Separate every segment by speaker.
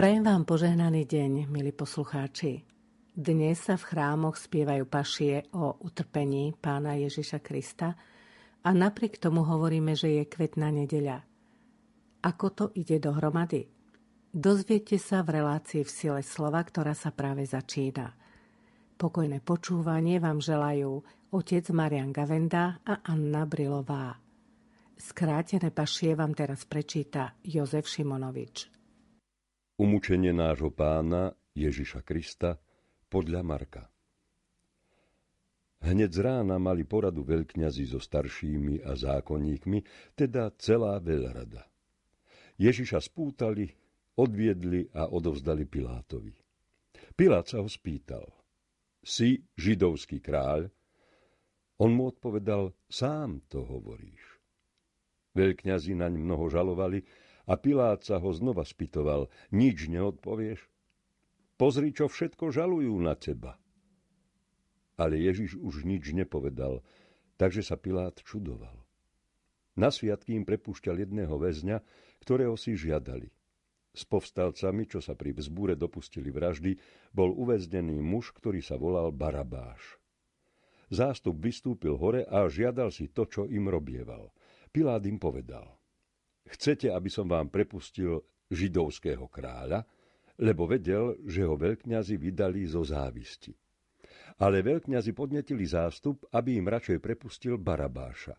Speaker 1: Prajem vám požehnaný deň, milí poslucháči. Dnes sa v chrámoch spievajú pašie o utrpení pána Ježiša Krista a napriek tomu hovoríme, že je kvetná nedeľa. Ako to ide dohromady? Dozviete sa v relácii v sile slova, ktorá sa práve začína. Pokojné počúvanie vám želajú otec Marian Gavenda a Anna Brilová. Skrátené pašie vám teraz prečíta Jozef Šimonovič.
Speaker 2: Umúčenie nášho pána Ježiša Krista podľa Marka. Hneď z rána mali poradu veľkňazi so staršími a zákonníkmi, teda celá veľrada. Ježiša spútali, odviedli a odovzdali Pilátovi. Pilát sa ho spýtal. Si židovský kráľ? On mu odpovedal, sám to hovoríš. Veľkňazi naň mnoho žalovali, a Pilát sa ho znova spýtoval, nič neodpovieš? Pozri, čo všetko žalujú na teba. Ale Ježiš už nič nepovedal, takže sa Pilát čudoval. Na sviatky im prepúšťal jedného väzňa, ktorého si žiadali. S povstalcami, čo sa pri vzbúre dopustili vraždy, bol uväznený muž, ktorý sa volal Barabáš. Zástup vystúpil hore a žiadal si to, čo im robieval. Pilát im povedal – Chcete, aby som vám prepustil židovského kráľa, lebo vedel, že ho veľkňazi vydali zo závisti. Ale veľkňazi podnetili zástup, aby im radšej prepustil Barabáša.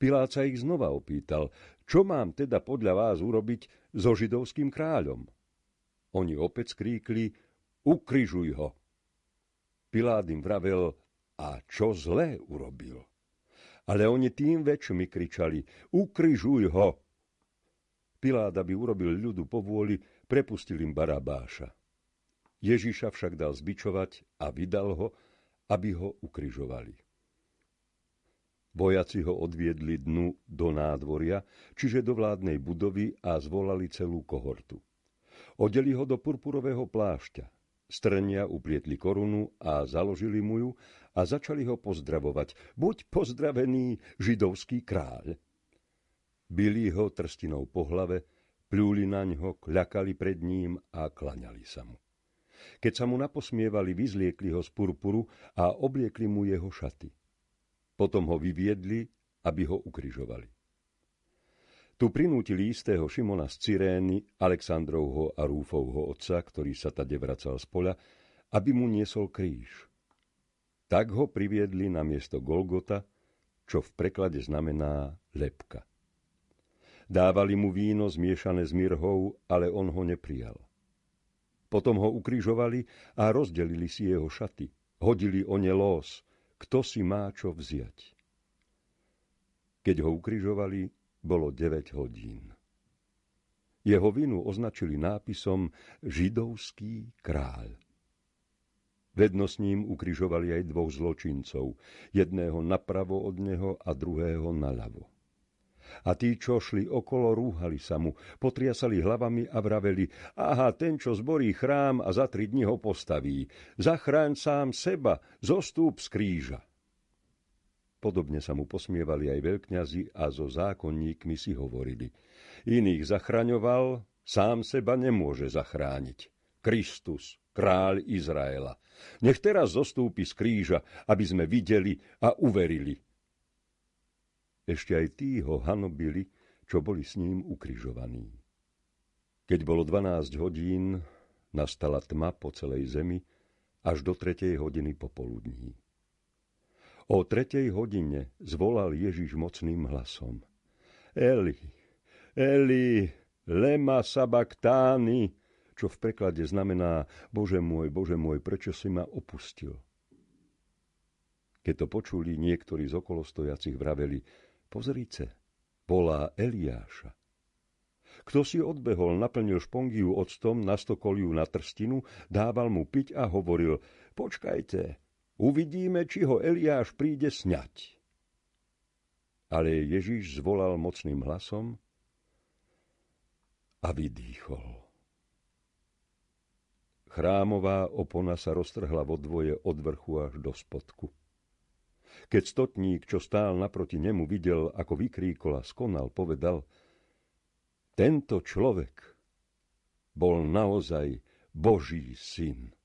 Speaker 2: Pilát sa ich znova opýtal, čo mám teda podľa vás urobiť so židovským kráľom? Oni opäť skríkli, ukrižuj ho. Pilát im vravel, a čo zlé urobil? Ale oni tým väčšmi kričali, ukrižuj ho. Pilát, aby urobil ľudu povôli, prepustil im Barabáša. Ježiša však dal zbičovať a vydal ho, aby ho ukryžovali. Vojaci ho odviedli dnu do nádvoria, čiže do vládnej budovy a zvolali celú kohortu. Odeli ho do purpurového plášťa. Strnia uplietli korunu a založili mu ju a začali ho pozdravovať. Buď pozdravený židovský kráľ. Bili ho trstinou po hlave, pľúli na ňo, kľakali pred ním a klaňali sa mu. Keď sa mu naposmievali, vyzliekli ho z purpuru a obliekli mu jeho šaty. Potom ho vyviedli, aby ho ukrižovali. Tu prinútili istého Šimona z Cyrény, Aleksandrovho a Rúfovho otca, ktorý sa tade vracal z poľa, aby mu niesol kríž. Tak ho priviedli na miesto Golgota, čo v preklade znamená lepka. Dávali mu víno zmiešané s mirhou, ale on ho neprijal. Potom ho ukrižovali a rozdelili si jeho šaty. Hodili o ne lós, kto si má čo vziať. Keď ho ukrižovali, bolo 9 hodín. Jeho vinu označili nápisom Židovský kráľ. Vedno s ním ukrižovali aj dvoch zločincov, jedného napravo od neho a druhého naľavo. A tí, čo šli okolo, rúhali sa mu, potriasali hlavami a vraveli, aha, ten, čo zborí chrám a za tri dni ho postaví, zachráň sám seba, zostúp z kríža. Podobne sa mu posmievali aj veľkňazi a so zákonníkmi si hovorili. Iných zachraňoval, sám seba nemôže zachrániť. Kristus, kráľ Izraela. Nech teraz zostúpi z kríža, aby sme videli a uverili. Ešte aj tí ho hanobili, čo boli s ním ukrižovaní. Keď bolo 12 hodín, nastala tma po celej zemi až do tretej hodiny popoludní. O tretej hodine zvolal Ježiš mocným hlasom. Eli, Eli, lema sabaktány, čo v preklade znamená Bože môj, Bože môj, prečo si ma opustil? Keď to počuli, niektorí z okolostojacich vraveli, Pozrite, volá Eliáša. Kto si odbehol, naplnil špongiu octom, nastokol ju na trstinu, dával mu piť a hovoril, počkajte, uvidíme, či ho Eliáš príde sňať. Ale Ježiš zvolal mocným hlasom a vydýchol. Chrámová opona sa roztrhla vo dvoje od vrchu až do spodku. Keď stotník, čo stál naproti nemu, videl, ako vykríkol a skonal, povedal Tento človek bol naozaj Boží syn.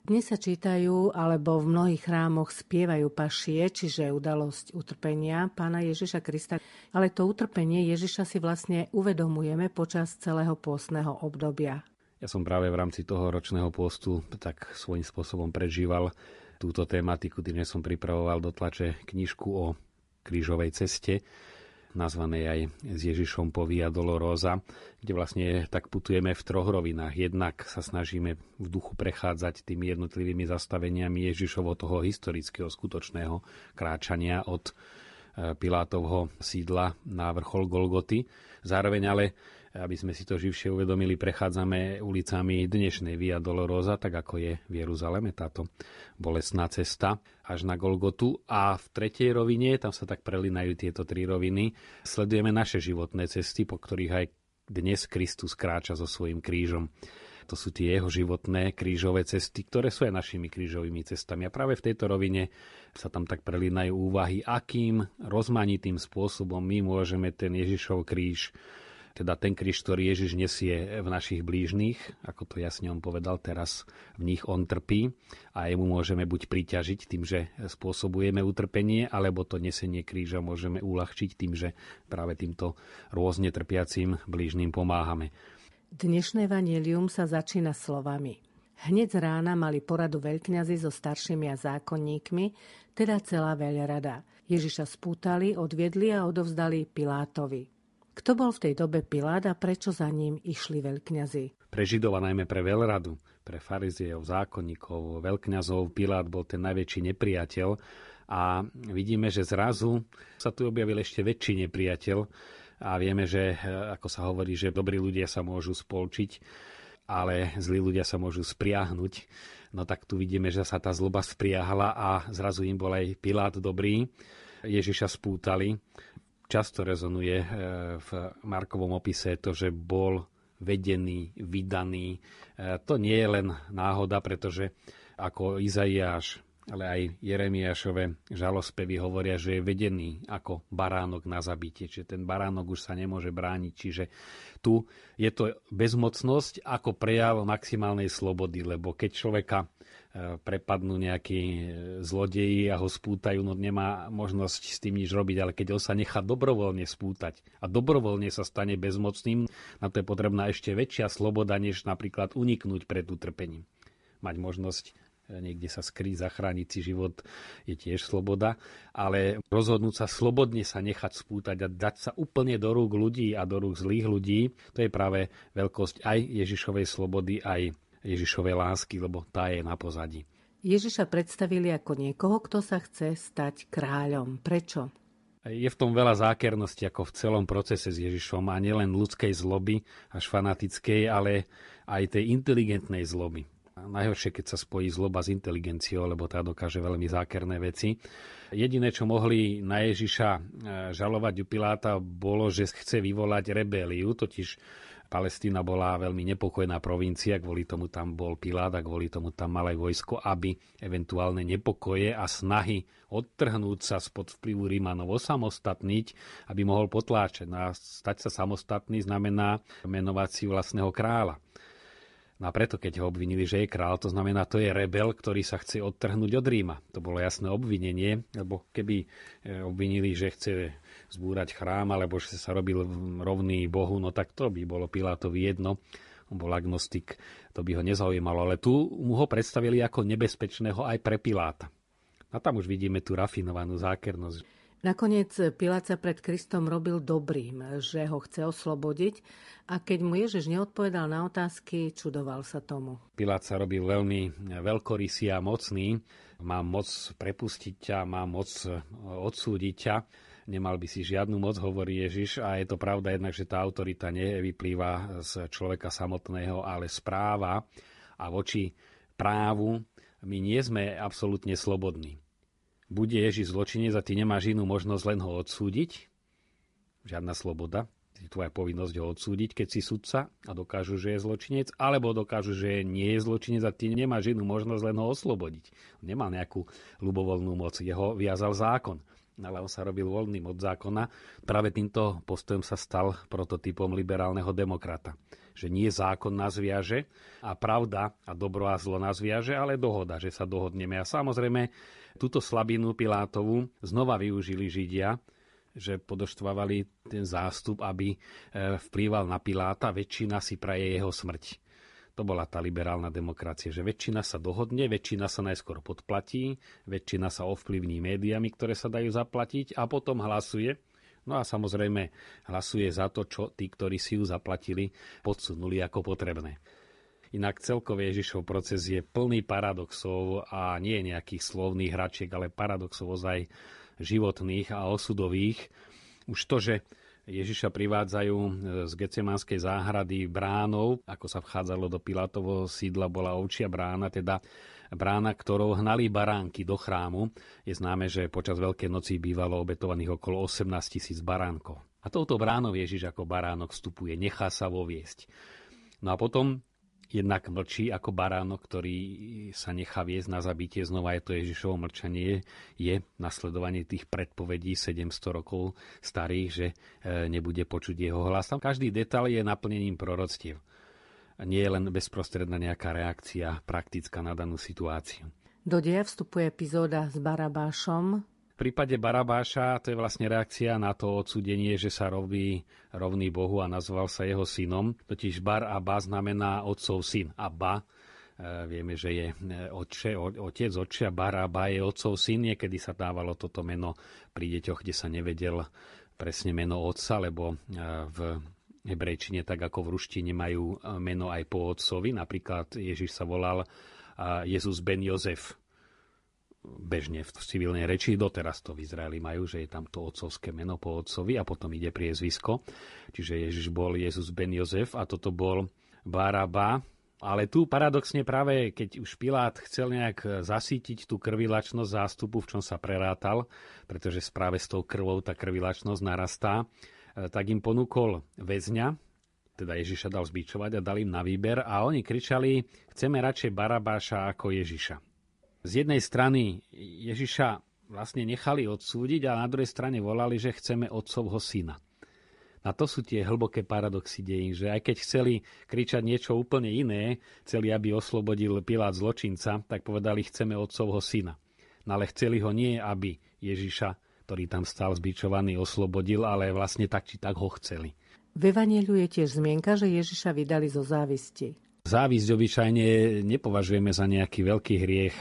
Speaker 1: Dnes sa čítajú, alebo v mnohých chrámoch spievajú pašie, čiže udalosť utrpenia pána Ježiša Krista. Ale to utrpenie Ježiša si vlastne uvedomujeme počas celého pôstneho obdobia.
Speaker 3: Ja som práve v rámci toho ročného pôstu tak svojím spôsobom prežíval túto tematiku, že som pripravoval do tlače knižku o krížovej ceste nazvanej aj s Ježišom po Via Dolorosa, kde vlastne tak putujeme v troch rovinách. Jednak sa snažíme v duchu prechádzať tými jednotlivými zastaveniami Ježišovo toho historického, skutočného kráčania od e, Pilátovho sídla na vrchol Golgoty. Zároveň ale aby sme si to živšie uvedomili, prechádzame ulicami dnešnej Via Dolorosa, tak ako je v Jeruzaleme táto bolestná cesta až na Golgotu. A v tretej rovine, tam sa tak prelinajú tieto tri roviny, sledujeme naše životné cesty, po ktorých aj dnes Kristus kráča so svojím krížom. To sú tie jeho životné krížové cesty, ktoré sú aj našimi krížovými cestami. A práve v tejto rovine sa tam tak prelínajú úvahy, akým rozmanitým spôsobom my môžeme ten Ježišov kríž teda ten kríž, ktorý Ježiš nesie v našich blížnych, ako to jasne on povedal, teraz v nich on trpí a jemu môžeme buď priťažiť tým, že spôsobujeme utrpenie, alebo to nesenie kríža môžeme uľahčiť tým, že práve týmto rôzne trpiacim blížnym pomáhame.
Speaker 1: Dnešné vanilium sa začína slovami. Hneď z rána mali poradu veľkňazi so staršími a zákonníkmi, teda celá veľrada. Ježiša spútali, odviedli a odovzdali Pilátovi. Kto bol v tej dobe Pilát a prečo za ním išli veľkňazi?
Speaker 3: Pre Židova najmä pre veľradu, pre fariziev, zákonníkov, veľkňazov Pilát bol ten najväčší nepriateľ a vidíme, že zrazu sa tu objavil ešte väčší nepriateľ a vieme, že ako sa hovorí, že dobrí ľudia sa môžu spolčiť, ale zlí ľudia sa môžu spriahnuť. No tak tu vidíme, že sa tá zloba spriahla a zrazu im bol aj Pilát dobrý. Ježiša spútali často rezonuje eh, v Markovom opise to, že bol vedený, vydaný. Eh, to nie je len náhoda, pretože ako Izaiáš, ale aj Jeremiášové žalospevy hovoria, že je vedený ako baránok na zabitie. Čiže ten baránok už sa nemôže brániť. Čiže tu je to bezmocnosť ako prejav maximálnej slobody, lebo keď človeka prepadnú nejakí e, zlodeji a ho spútajú, no nemá možnosť s tým nič robiť, ale keď on sa nechá dobrovoľne spútať a dobrovoľne sa stane bezmocným, na to je potrebná ešte väčšia sloboda, než napríklad uniknúť pred utrpením. Mať možnosť e, niekde sa skryť, zachrániť si život je tiež sloboda, ale rozhodnúť sa slobodne sa nechať spútať a dať sa úplne do rúk ľudí a do rúk zlých ľudí, to je práve veľkosť aj Ježišovej slobody, aj Ježišovej lásky, lebo tá je na pozadí.
Speaker 1: Ježiša predstavili ako niekoho, kto sa chce stať kráľom. Prečo?
Speaker 3: Je v tom veľa zákernosti ako v celom procese s Ježišom a nielen ľudskej zloby až fanatickej, ale aj tej inteligentnej zloby. A najhoršie, keď sa spojí zloba s inteligenciou, lebo tá dokáže veľmi zákerné veci. Jediné, čo mohli na Ježiša e, žalovať u Piláta, bolo, že chce vyvolať rebeliu, totiž Palestína bola veľmi nepokojná provincia, kvôli tomu tam bol Pilát a kvôli tomu tam malé vojsko, aby eventuálne nepokoje a snahy odtrhnúť sa spod vplyvu Rímanov, osamostatniť, aby mohol potláčať. No a stať sa samostatný znamená menovať si vlastného kráľa. No a preto, keď ho obvinili, že je král, to znamená, to je rebel, ktorý sa chce odtrhnúť od Ríma. To bolo jasné obvinenie, lebo keby e, obvinili, že chce zbúrať chrám, alebo že sa robil rovný Bohu, no tak to by bolo Pilátovi jedno. On bol agnostik, to by ho nezaujímalo. Ale tu mu ho predstavili ako nebezpečného aj pre Piláta. A tam už vidíme tú rafinovanú zákernosť.
Speaker 1: Nakoniec Pilát sa pred Kristom robil dobrým, že ho chce oslobodiť a keď mu Ježiš neodpovedal na otázky, čudoval sa tomu.
Speaker 3: Pilát sa robil veľmi veľkorysý a mocný. Má moc prepustiť ťa, má moc odsúdiť ťa. Nemal by si žiadnu moc, hovorí Ježiš. A je to pravda jednak, že tá autorita nevyplýva z človeka samotného, ale správa a voči právu my nie sme absolútne slobodní bude Ježiš zločinec a ty nemáš inú možnosť len ho odsúdiť, žiadna sloboda, je tvoja povinnosť ho odsúdiť, keď si sudca a dokážu, že je zločinec, alebo dokážu, že nie je zločinec a ty nemáš inú možnosť len ho oslobodiť. Nemá nejakú ľubovoľnú moc, jeho viazal zákon ale on sa robil voľným od zákona. Práve týmto postojom sa stal prototypom liberálneho demokrata. že nie zákon nás viaže a pravda a dobro a zlo nás viaže, ale dohoda, že sa dohodneme. A samozrejme, túto slabinu Pilátovu znova využili Židia, že podoštvávali ten zástup, aby e, vplýval na Piláta, väčšina si praje jeho smrť. To bola tá liberálna demokracia, že väčšina sa dohodne, väčšina sa najskôr podplatí, väčšina sa ovplyvní médiami, ktoré sa dajú zaplatiť a potom hlasuje. No a samozrejme hlasuje za to, čo tí, ktorí si ju zaplatili, podsunuli ako potrebné. Inak celkový Ježišov proces je plný paradoxov a nie nejakých slovných hračiek, ale paradoxov ozaj životných a osudových. Už to, že Ježiša privádzajú e, z Gecemanskej záhrady bránou, ako sa vchádzalo do Pilatovho sídla, bola ovčia brána, teda brána, ktorou hnali baránky do chrámu. Je známe, že počas Veľkej noci bývalo obetovaných okolo 18 tisíc baránkov. A touto bránou Ježiš ako baránok vstupuje, nechá sa voviesť. No a potom jednak mlčí ako baránok, ktorý sa nechá viesť na zabitie. Znova je to Ježišovo mlčanie, je nasledovanie tých predpovedí 700 rokov starých, že e, nebude počuť jeho hlas. Tam každý detail je naplnením proroctiev. Nie je len bezprostredná nejaká reakcia praktická na danú situáciu.
Speaker 1: Do deja vstupuje epizóda s Barabášom,
Speaker 3: prípade Barabáša to je vlastne reakcia na to odsudenie, že sa robí rovný Bohu a nazval sa jeho synom. Totiž Bar a Ba znamená otcov syn. A Ba e, vieme, že je e, otče, otec, otče a Bar a Ba je otcov syn. Niekedy sa dávalo toto meno pri deťoch, kde sa nevedel presne meno otca, lebo e, v hebrejčine, tak ako v ruštine, majú meno aj po otcovi. Napríklad Ježiš sa volal Jezus ben Jozef, bežne v civilnej reči. Doteraz to v Izraeli majú, že je tam to otcovské meno po otcovi a potom ide priezvisko. Čiže Ježiš bol Jezus ben Jozef a toto bol Baraba. Ale tu paradoxne práve, keď už Pilát chcel nejak zasítiť tú krvilačnosť zástupu, v čom sa prerátal, pretože práve s tou krvou tá krvilačnosť narastá, e, tak im ponúkol väzňa, teda Ježiša dal zbičovať a dal im na výber a oni kričali, chceme radšej Barabáša ako Ježiša z jednej strany Ježiša vlastne nechali odsúdiť a na druhej strane volali, že chceme otcovho syna. A to sú tie hlboké paradoxy dejín, že aj keď chceli kričať niečo úplne iné, chceli, aby oslobodil Pilát zločinca, tak povedali, chceme otcovho syna. No ale chceli ho nie, aby Ježiša, ktorý tam stál zbičovaný, oslobodil, ale vlastne tak či tak ho chceli.
Speaker 1: V Evangeliu je tiež zmienka, že Ježiša vydali zo závisti.
Speaker 3: Závisť obyčajne nepovažujeme za nejaký veľký hriech,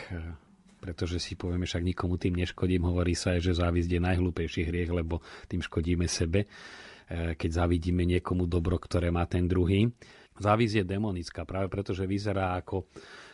Speaker 3: pretože si povieme, však nikomu tým neškodím. Hovorí sa aj, že závisť je najhlúpejší hriech, lebo tým škodíme sebe, e, keď závidíme niekomu dobro, ktoré má ten druhý. Závisť je demonická, práve preto, že vyzerá ako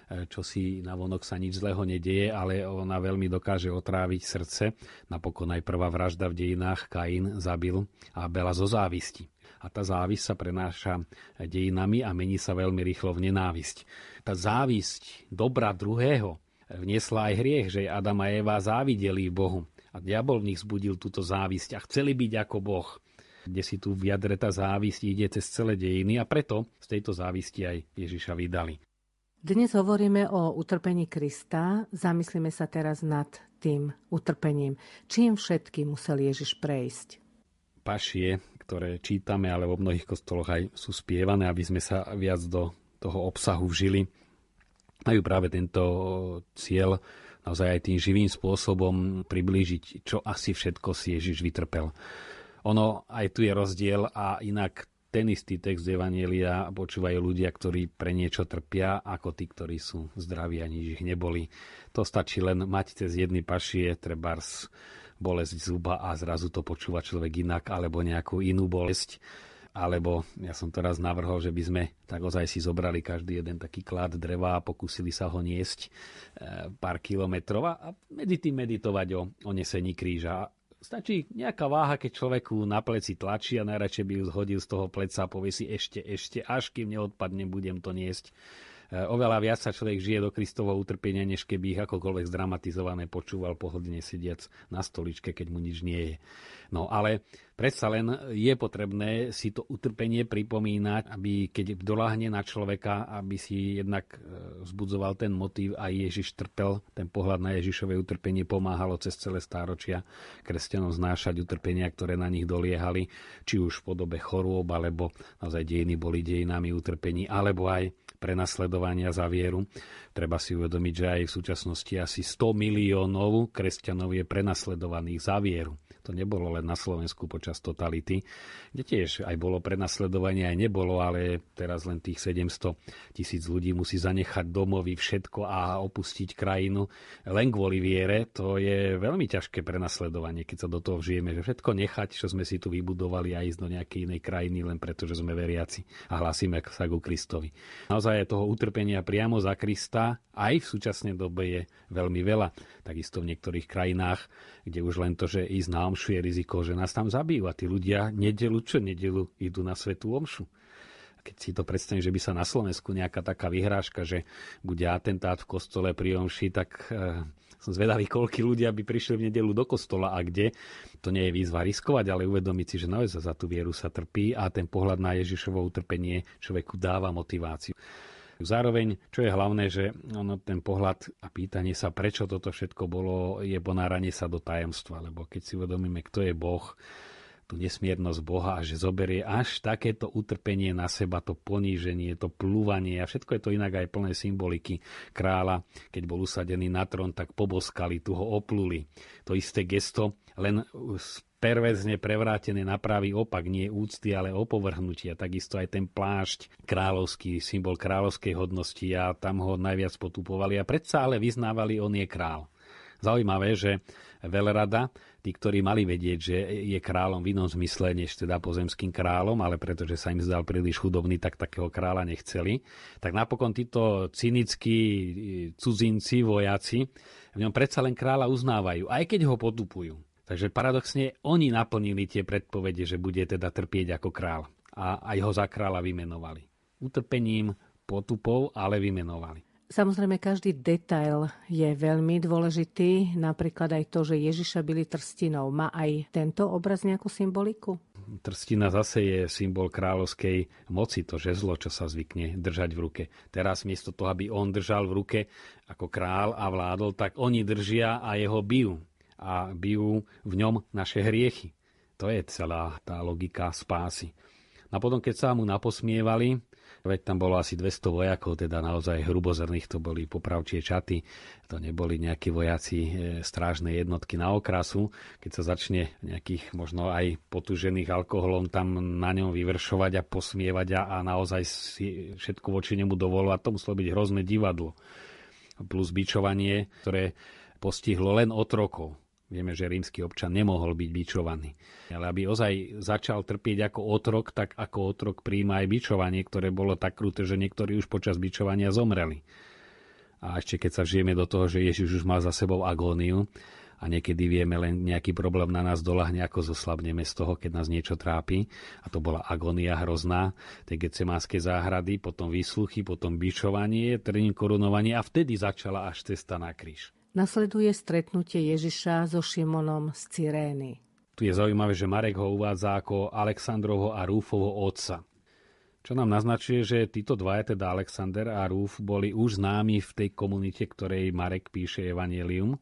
Speaker 3: e, čo si na vonok sa nič zlého nedieje, ale ona veľmi dokáže otráviť srdce. Napokon aj prvá vražda v dejinách Kain zabil Abela zo závisti a tá závisť sa prenáša dejinami a mení sa veľmi rýchlo v nenávisť. Tá závisť dobra druhého vniesla aj hriech, že Adam a Eva závideli Bohu. A diabol v nich zbudil túto závisť a chceli byť ako Boh kde si tu v jadre tá závisť ide cez celé dejiny a preto z tejto závisti aj Ježiša vydali.
Speaker 1: Dnes hovoríme o utrpení Krista, zamyslíme sa teraz nad tým utrpením. Čím všetkým musel Ježiš prejsť?
Speaker 3: Pašie ktoré čítame, ale vo mnohých kostoloch aj sú spievané, aby sme sa viac do toho obsahu vžili. Majú práve tento cieľ naozaj aj tým živým spôsobom priblížiť, čo asi všetko si Ježiš vytrpel. Ono aj tu je rozdiel a inak ten istý text Evanielia počúvajú ľudia, ktorí pre niečo trpia, ako tí, ktorí sú zdraví a nič ich neboli. To stačí len mať cez jedny pašie, trebárs bolesť zuba a zrazu to počúva človek inak, alebo nejakú inú bolesť. Alebo ja som teraz navrhol, že by sme tak ozaj si zobrali každý jeden taký klad dreva a pokúsili sa ho niesť e, pár kilometrov a medzi tým meditovať o, o nesení kríža. Stačí nejaká váha, keď človeku na pleci tlačí a najradšej by ju zhodil z toho pleca a povie si ešte, ešte, až kým neodpadne, budem to niesť. Oveľa viac sa človek žije do Kristovho utrpenia, než keby ich akokoľvek zdramatizované počúval pohodlne sediac na stoličke, keď mu nič nie je. No ale predsa len je potrebné si to utrpenie pripomínať, aby keď doláhne na človeka, aby si jednak e, vzbudzoval ten motív a Ježiš trpel, ten pohľad na Ježišové utrpenie pomáhalo cez celé stáročia kresťanom znášať utrpenia, ktoré na nich doliehali, či už v podobe chorôb, alebo naozaj dejiny boli dejinami utrpení, alebo aj prenasledovania za vieru. Treba si uvedomiť, že aj v súčasnosti asi 100 miliónov kresťanov je prenasledovaných za vieru. To nebolo len na Slovensku počas totality, kde tiež aj bolo prenasledovanie, aj nebolo, ale teraz len tých 700 tisíc ľudí musí zanechať domovy, všetko a opustiť krajinu len kvôli viere. To je veľmi ťažké prenasledovanie, keď sa do toho vžijeme, že všetko nechať, čo sme si tu vybudovali a ísť do nejakej inej krajiny, len preto, že sme veriaci a hlásime sa ku Kristovi. Naozaj toho utrpenia priamo za Krista aj v súčasnej dobe je veľmi veľa. Takisto v niektorých krajinách, kde už len to, že ísť na omšu je riziko, že nás tam zabijú a tí ľudia nedelu čo nedelu idú na svetú omšu. Keď si to predstavím, že by sa na Slovensku nejaká taká vyhrážka, že bude atentát v kostole pri omši, tak e, som zvedavý, koľky ľudia by prišli v nedelu do kostola a kde. To nie je výzva riskovať, ale uvedomiť si, že naozaj za tú vieru sa trpí a ten pohľad na Ježišovo utrpenie človeku dáva motiváciu. Zároveň, čo je hlavné, že ono, ten pohľad a pýtanie sa, prečo toto všetko bolo, je ponáranie sa do tajomstva. Lebo keď si uvedomíme, kto je Boh, tú nesmiernosť Boha a že zoberie až takéto utrpenie na seba, to poníženie, to plúvanie a všetko je to inak aj plné symboliky kráľa. Keď bol usadený na trón, tak poboskali, tu ho opluli. To isté gesto, len perverzne prevrátené na pravý opak, nie úcty, ale opovrhnutia. Takisto aj ten plášť kráľovský, symbol kráľovskej hodnosti a tam ho najviac potupovali a predsa ale vyznávali, on je král. Zaujímavé, že veľrada, tí, ktorí mali vedieť, že je kráľom v inom zmysle, než teda pozemským kráľom, ale pretože sa im zdal príliš chudobný, tak takého kráľa nechceli, tak napokon títo cynickí cudzinci, vojaci, v ňom predsa len kráľa uznávajú, aj keď ho potupujú. Takže paradoxne oni naplnili tie predpovede, že bude teda trpieť ako král. A aj ho za kráľa vymenovali. Utrpením, potupov, ale vymenovali.
Speaker 1: Samozrejme, každý detail je veľmi dôležitý, napríklad aj to, že Ježiša byli trstinou. Má aj tento obraz nejakú symboliku?
Speaker 3: Trstina zase je symbol kráľovskej moci, to žezlo, čo sa zvykne držať v ruke. Teraz miesto toho, aby on držal v ruke ako král a vládol, tak oni držia a jeho bijú a bijú v ňom naše hriechy. To je celá tá logika spásy. A potom, keď sa mu naposmievali, veď tam bolo asi 200 vojakov, teda naozaj hrubozrných, to boli popravčie čaty, to neboli nejakí vojaci e, strážnej jednotky na okrasu. Keď sa začne nejakých možno aj potužených alkoholom tam na ňom vyvršovať a posmievať a, a naozaj si všetko voči nemu dovolovať, to muselo byť hrozné divadlo. Plus bičovanie, ktoré postihlo len otrokov Vieme, že rímsky občan nemohol byť bičovaný. Ale aby ozaj začal trpieť ako otrok, tak ako otrok príjma aj bičovanie, ktoré bolo tak kruté, že niektorí už počas bičovania zomreli. A ešte keď sa žijeme do toho, že Ježiš už má za sebou agóniu a niekedy vieme len nejaký problém na nás dolahne, ako zoslabneme z toho, keď nás niečo trápi. A to bola agónia hrozná, tie getsemánske záhrady, potom výsluchy, potom bičovanie, trním korunovanie a vtedy začala až cesta na kríž.
Speaker 1: Nasleduje stretnutie Ježiša so Šimonom z Cyrény.
Speaker 3: Tu je zaujímavé, že Marek ho uvádza ako Aleksandrovho a Rúfovho otca. Čo nám naznačuje, že títo dvaja, teda Alexander a Rúf, boli už známi v tej komunite, ktorej Marek píše Evangelium.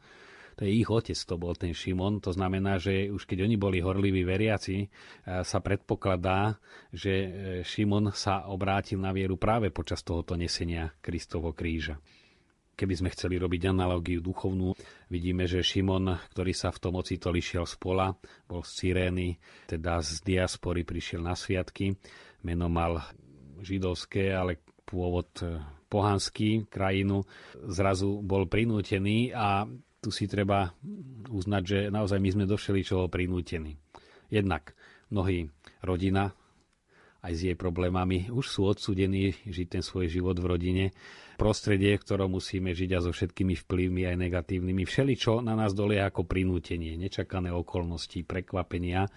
Speaker 3: To je ich otec, to bol ten Šimon. To znamená, že už keď oni boli horliví veriaci, eh, sa predpokladá, že eh, Šimon sa obrátil na vieru práve počas tohoto nesenia Kristovho kríža. Keby sme chceli robiť analogiu duchovnú, vidíme, že Šimon, ktorý sa v tom ocitol, išiel z pola, bol z Cyrény, teda z diaspory prišiel na sviatky. Meno mal židovské, ale pôvod e, pohanský krajinu. Zrazu bol prinútený a tu si treba uznať, že naozaj my sme do všeličoho prinútení. Jednak mnohí rodina aj s jej problémami, už sú odsudení žiť ten svoj život v rodine. Prostredie, v ktorom musíme žiť a so všetkými vplyvmi aj negatívnymi. Všeličo na nás dole ako prinútenie, nečakané okolnosti, prekvapenia.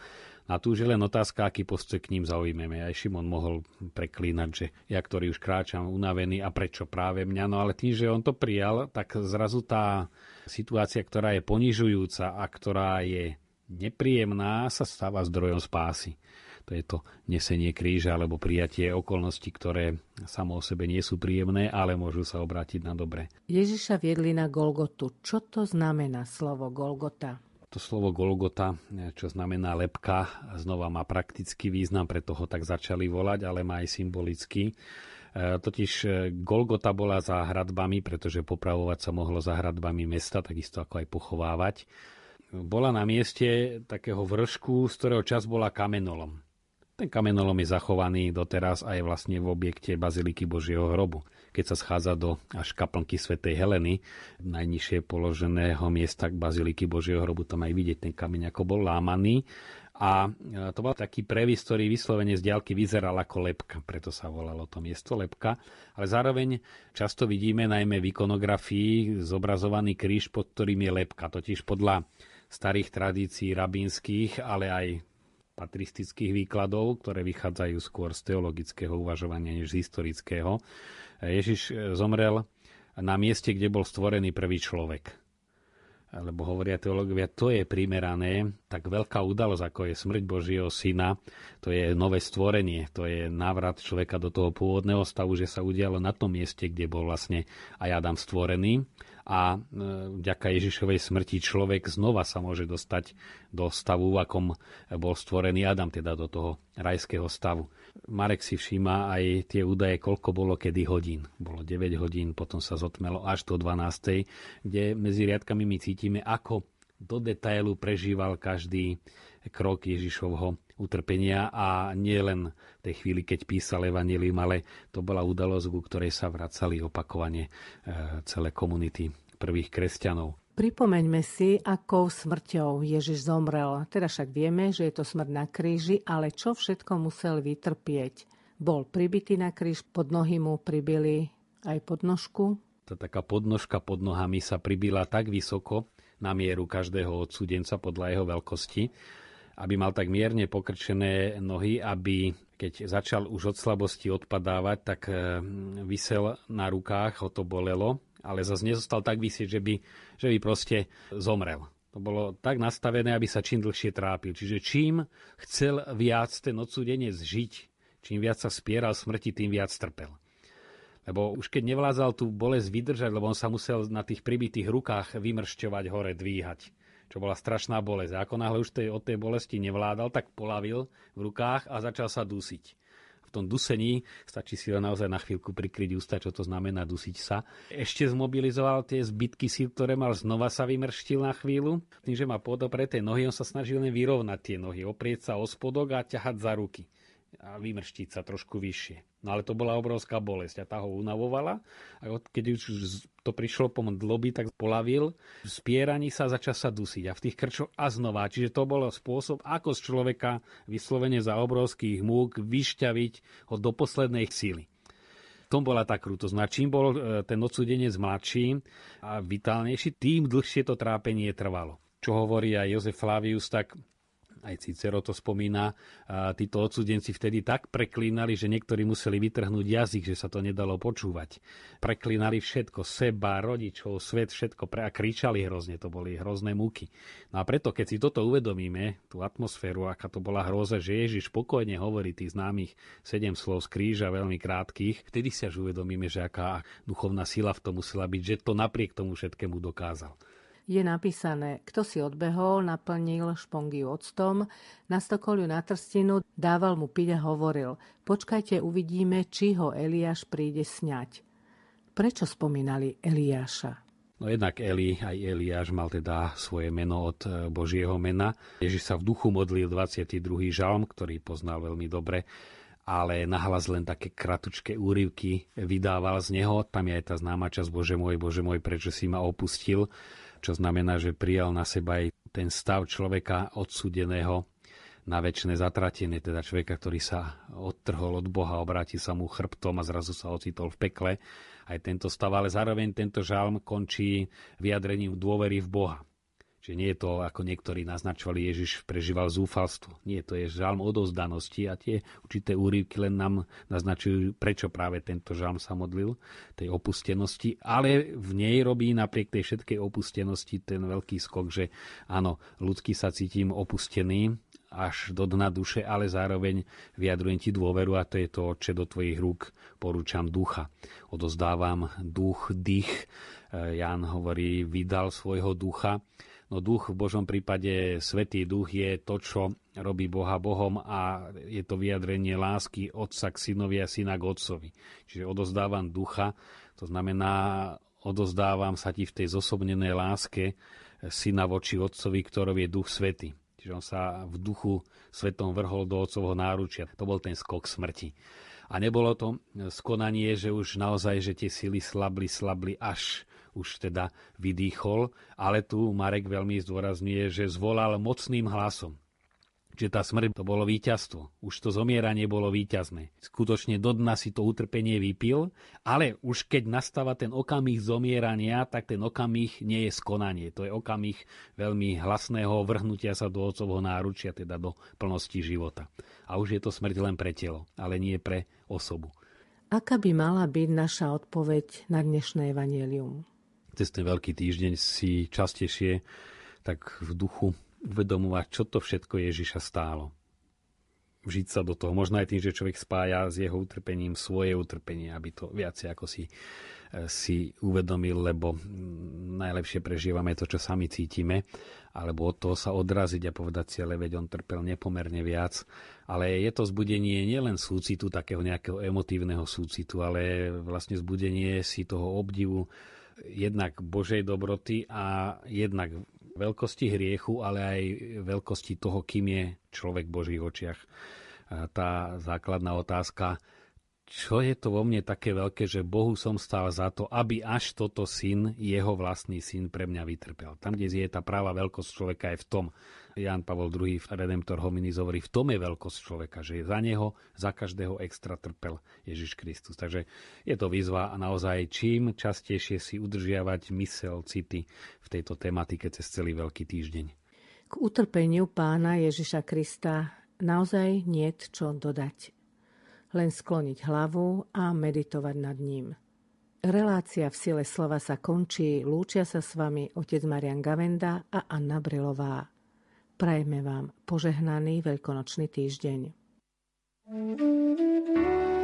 Speaker 3: A tu už je len otázka, aký postoj k ním zaujmeme. Aj Šimon mohol preklínať, že ja, ktorý už kráčam unavený a prečo práve mňa. No ale tým, že on to prijal, tak zrazu tá situácia, ktorá je ponižujúca a ktorá je nepríjemná, sa stáva zdrojom spásy. To je to nesenie kríža alebo prijatie okolností, ktoré samo o sebe nie sú príjemné, ale môžu sa obrátiť na dobre.
Speaker 1: Ježiša viedli na Golgotu. Čo to znamená slovo Golgota?
Speaker 3: To slovo Golgota, čo znamená lepka, znova má praktický význam, preto ho tak začali volať, ale má aj symbolický. E, totiž e, Golgota bola za hradbami, pretože popravovať sa mohlo za hradbami mesta, takisto ako aj pochovávať. Bola na mieste takého vršku, z ktorého čas bola kamenolom. Ten kamenolom je zachovaný doteraz aj vlastne v objekte Baziliky Božieho hrobu keď sa schádza do až kaplnky svätej Heleny, najnižšie položeného miesta k baziliky Božieho hrobu, tam aj vidieť ten kameň, ako bol lámaný. A e, to bol taký previs, ktorý vyslovene z diaľky vyzeral ako lepka, preto sa volalo to miesto lepka. Ale zároveň často vidíme najmä v ikonografii zobrazovaný kríž, pod ktorým je lepka. Totiž podľa starých tradícií rabínskych, ale aj patristických výkladov, ktoré vychádzajú skôr z teologického uvažovania než z historického, Ježiš e, zomrel na mieste, kde bol stvorený prvý človek. Lebo hovoria teológovia, to je primerané, tak veľká udalosť, ako je smrť Božieho syna, to je nové stvorenie, to je návrat človeka do toho pôvodného stavu, že sa udialo na tom mieste, kde bol vlastne aj Adam stvorený a e, vďaka Ježišovej smrti človek znova sa môže dostať do stavu, v akom bol stvorený Adam, teda do toho rajského stavu. Marek si všíma aj tie údaje, koľko bolo kedy hodín. Bolo 9 hodín, potom sa zotmelo až do 12, kde medzi riadkami my cítime, ako do detailu prežíval každý krok Ježišovho utrpenia a nie len v tej chvíli, keď písal Evangelium, ale to bola udalosť, ku ktorej sa vracali opakovane e, celé komunity prvých kresťanov.
Speaker 1: Pripomeňme si, akou smrťou Ježiš zomrel. Teda však vieme, že je to smrť na kríži, ale čo všetko musel vytrpieť? Bol pribitý na kríž, pod nohy mu pribili aj podnožku.
Speaker 3: Tá taká podnožka pod nohami sa pribila tak vysoko na mieru každého odsúdenca podľa jeho veľkosti, aby mal tak mierne pokrčené nohy, aby keď začal už od slabosti odpadávať, tak eh, vysel na rukách, ho to bolelo, ale zase nezostal tak vysieť, že by, že by proste zomrel. To bolo tak nastavené, aby sa čím dlhšie trápil. Čiže čím chcel viac ten odsúdenec žiť, čím viac sa spieral smrti, tým viac trpel. Lebo už keď nevlázal tú bolesť vydržať, lebo on sa musel na tých pribitých rukách vymršťovať hore, dvíhať čo bola strašná bolesť. Ako náhle už tej, od tej bolesti nevládal, tak polavil v rukách a začal sa dusiť. V tom dusení stačí si ho naozaj na chvíľku prikryť ústa, čo to znamená dusiť sa. Ešte zmobilizoval tie zbytky síl, ktoré mal, znova sa vymrštil na chvíľu. Tým, že má podopreté nohy, on sa snažil len vyrovnať tie nohy, oprieť sa o spodok a ťahať za ruky a vymrštiť sa trošku vyššie. No ale to bola obrovská bolesť a tá ho unavovala. A keď už to prišlo po dloby, tak polavil. V spieraní sa začal sa dusiť a v tých krčoch a znova. Čiže to bolo spôsob, ako z človeka vyslovene za obrovských múk vyšťaviť ho do poslednej síly. Tom bola tá krutosť. No a čím bol e, ten odsúdenec mladší a vitálnejší, tým dlhšie to trápenie trvalo. Čo hovorí aj Jozef Flavius, tak aj Cicero to spomína, títo odsudenci vtedy tak preklínali, že niektorí museli vytrhnúť jazyk, že sa to nedalo počúvať. Preklínali všetko, seba, rodičov, svet, všetko pre a kričali hrozne, to boli hrozné múky. No a preto, keď si toto uvedomíme, tú atmosféru, aká to bola hroza, že Ježiš spokojne hovorí tých známych sedem slov z kríža, veľmi krátkých, vtedy si až uvedomíme, že aká duchovná sila v tom musela byť, že to napriek tomu všetkému dokázal
Speaker 1: je napísané, kto si odbehol, naplnil špongy octom, nastokol ju na trstinu, dával mu piť a hovoril, počkajte, uvidíme, či ho Eliáš príde sňať. Prečo spomínali Eliáša?
Speaker 3: No jednak Eli, aj Eliáš mal teda svoje meno od e, Božieho mena. Ježiš sa v duchu modlil 22. žalm, ktorý poznal veľmi dobre, ale nahlas len také kratučké úryvky vydával z neho. Tam je aj tá známa časť Bože môj, Bože môj, prečo si ma opustil čo znamená, že prijal na seba aj ten stav človeka odsudeného na väčšie zatratenie, teda človeka, ktorý sa odtrhol od Boha, obráti sa mu chrbtom a zrazu sa ocitol v pekle. Aj tento stav, ale zároveň tento žalm končí vyjadrením dôvery v Boha. Čiže nie je to, ako niektorí naznačovali, Ježiš prežíval zúfalstvo. Nie, to je žalm odozdanosti a tie určité úryvky len nám naznačujú, prečo práve tento žalm sa modlil, tej opustenosti. Ale v nej robí napriek tej všetkej opustenosti ten veľký skok, že áno, ľudský sa cítim opustený až do dna duše, ale zároveň vyjadrujem ti dôveru a to je to, čo do tvojich rúk porúčam ducha. Odozdávam duch, dých. Jan hovorí, vydal svojho ducha No duch v Božom prípade, Svetý duch je to, čo robí Boha Bohom a je to vyjadrenie lásky otca k synovi a syna k otcovi. Čiže odozdávam ducha, to znamená, odozdávam sa ti v tej zosobnenej láske syna voči otcovi, ktorou je duch svety. Čiže on sa v duchu svetom vrhol do otcovho náručia. To bol ten skok smrti. A nebolo to skonanie, že už naozaj, že tie sily slabli, slabli až už teda vydýchol, ale tu Marek veľmi zdôrazňuje, že zvolal mocným hlasom. Že tá smrť to bolo víťazstvo. Už to zomieranie bolo víťazné. Skutočne do dna si to utrpenie vypil, ale už keď nastáva ten okamih zomierania, tak ten okamih nie je skonanie. To je okamih veľmi hlasného vrhnutia sa do otcovho náručia, teda do plnosti života. A už je to smrť len pre telo, ale nie pre osobu.
Speaker 1: Aká by mala byť naša odpoveď na dnešné evanelium?
Speaker 3: Cez ten veľký týždeň si častejšie tak v duchu uvedomovať, čo to všetko Ježiša stálo. Vžiť sa do toho. Možno aj tým, že človek spája s jeho utrpením svoje utrpenie, aby to viacej ako si, eh, si uvedomil, lebo mm, najlepšie prežívame to, čo sami cítime, alebo od toho sa odraziť a povedať si, ale veď on trpel nepomerne viac. Ale je to zbudenie nielen súcitu, takého nejakého emotívneho súcitu, ale vlastne zbudenie si toho obdivu, jednak Božej dobroty a jednak veľkosti hriechu, ale aj veľkosti toho, kým je človek v Božích očiach. Tá základná otázka, čo je to vo mne také veľké, že Bohu som stál za to, aby až toto syn, jeho vlastný syn pre mňa vytrpel. Tam, kde je tá práva veľkosť človeka je v tom, Jan Pavol II, Redemptor Hominis hovorí, v tom je veľkosť človeka, že za neho, za každého extra trpel Ježiš Kristus. Takže je to výzva a naozaj čím častejšie si udržiavať mysel, city v tejto tematike cez celý veľký týždeň.
Speaker 1: K utrpeniu pána Ježiša Krista naozaj nie čo dodať len skloniť hlavu a meditovať nad ním. Relácia v sile slova sa končí, lúčia sa s vami otec Marian Gavenda a Anna Brilová. Prajeme vám požehnaný veľkonočný týždeň. thank you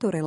Speaker 4: Táto relácia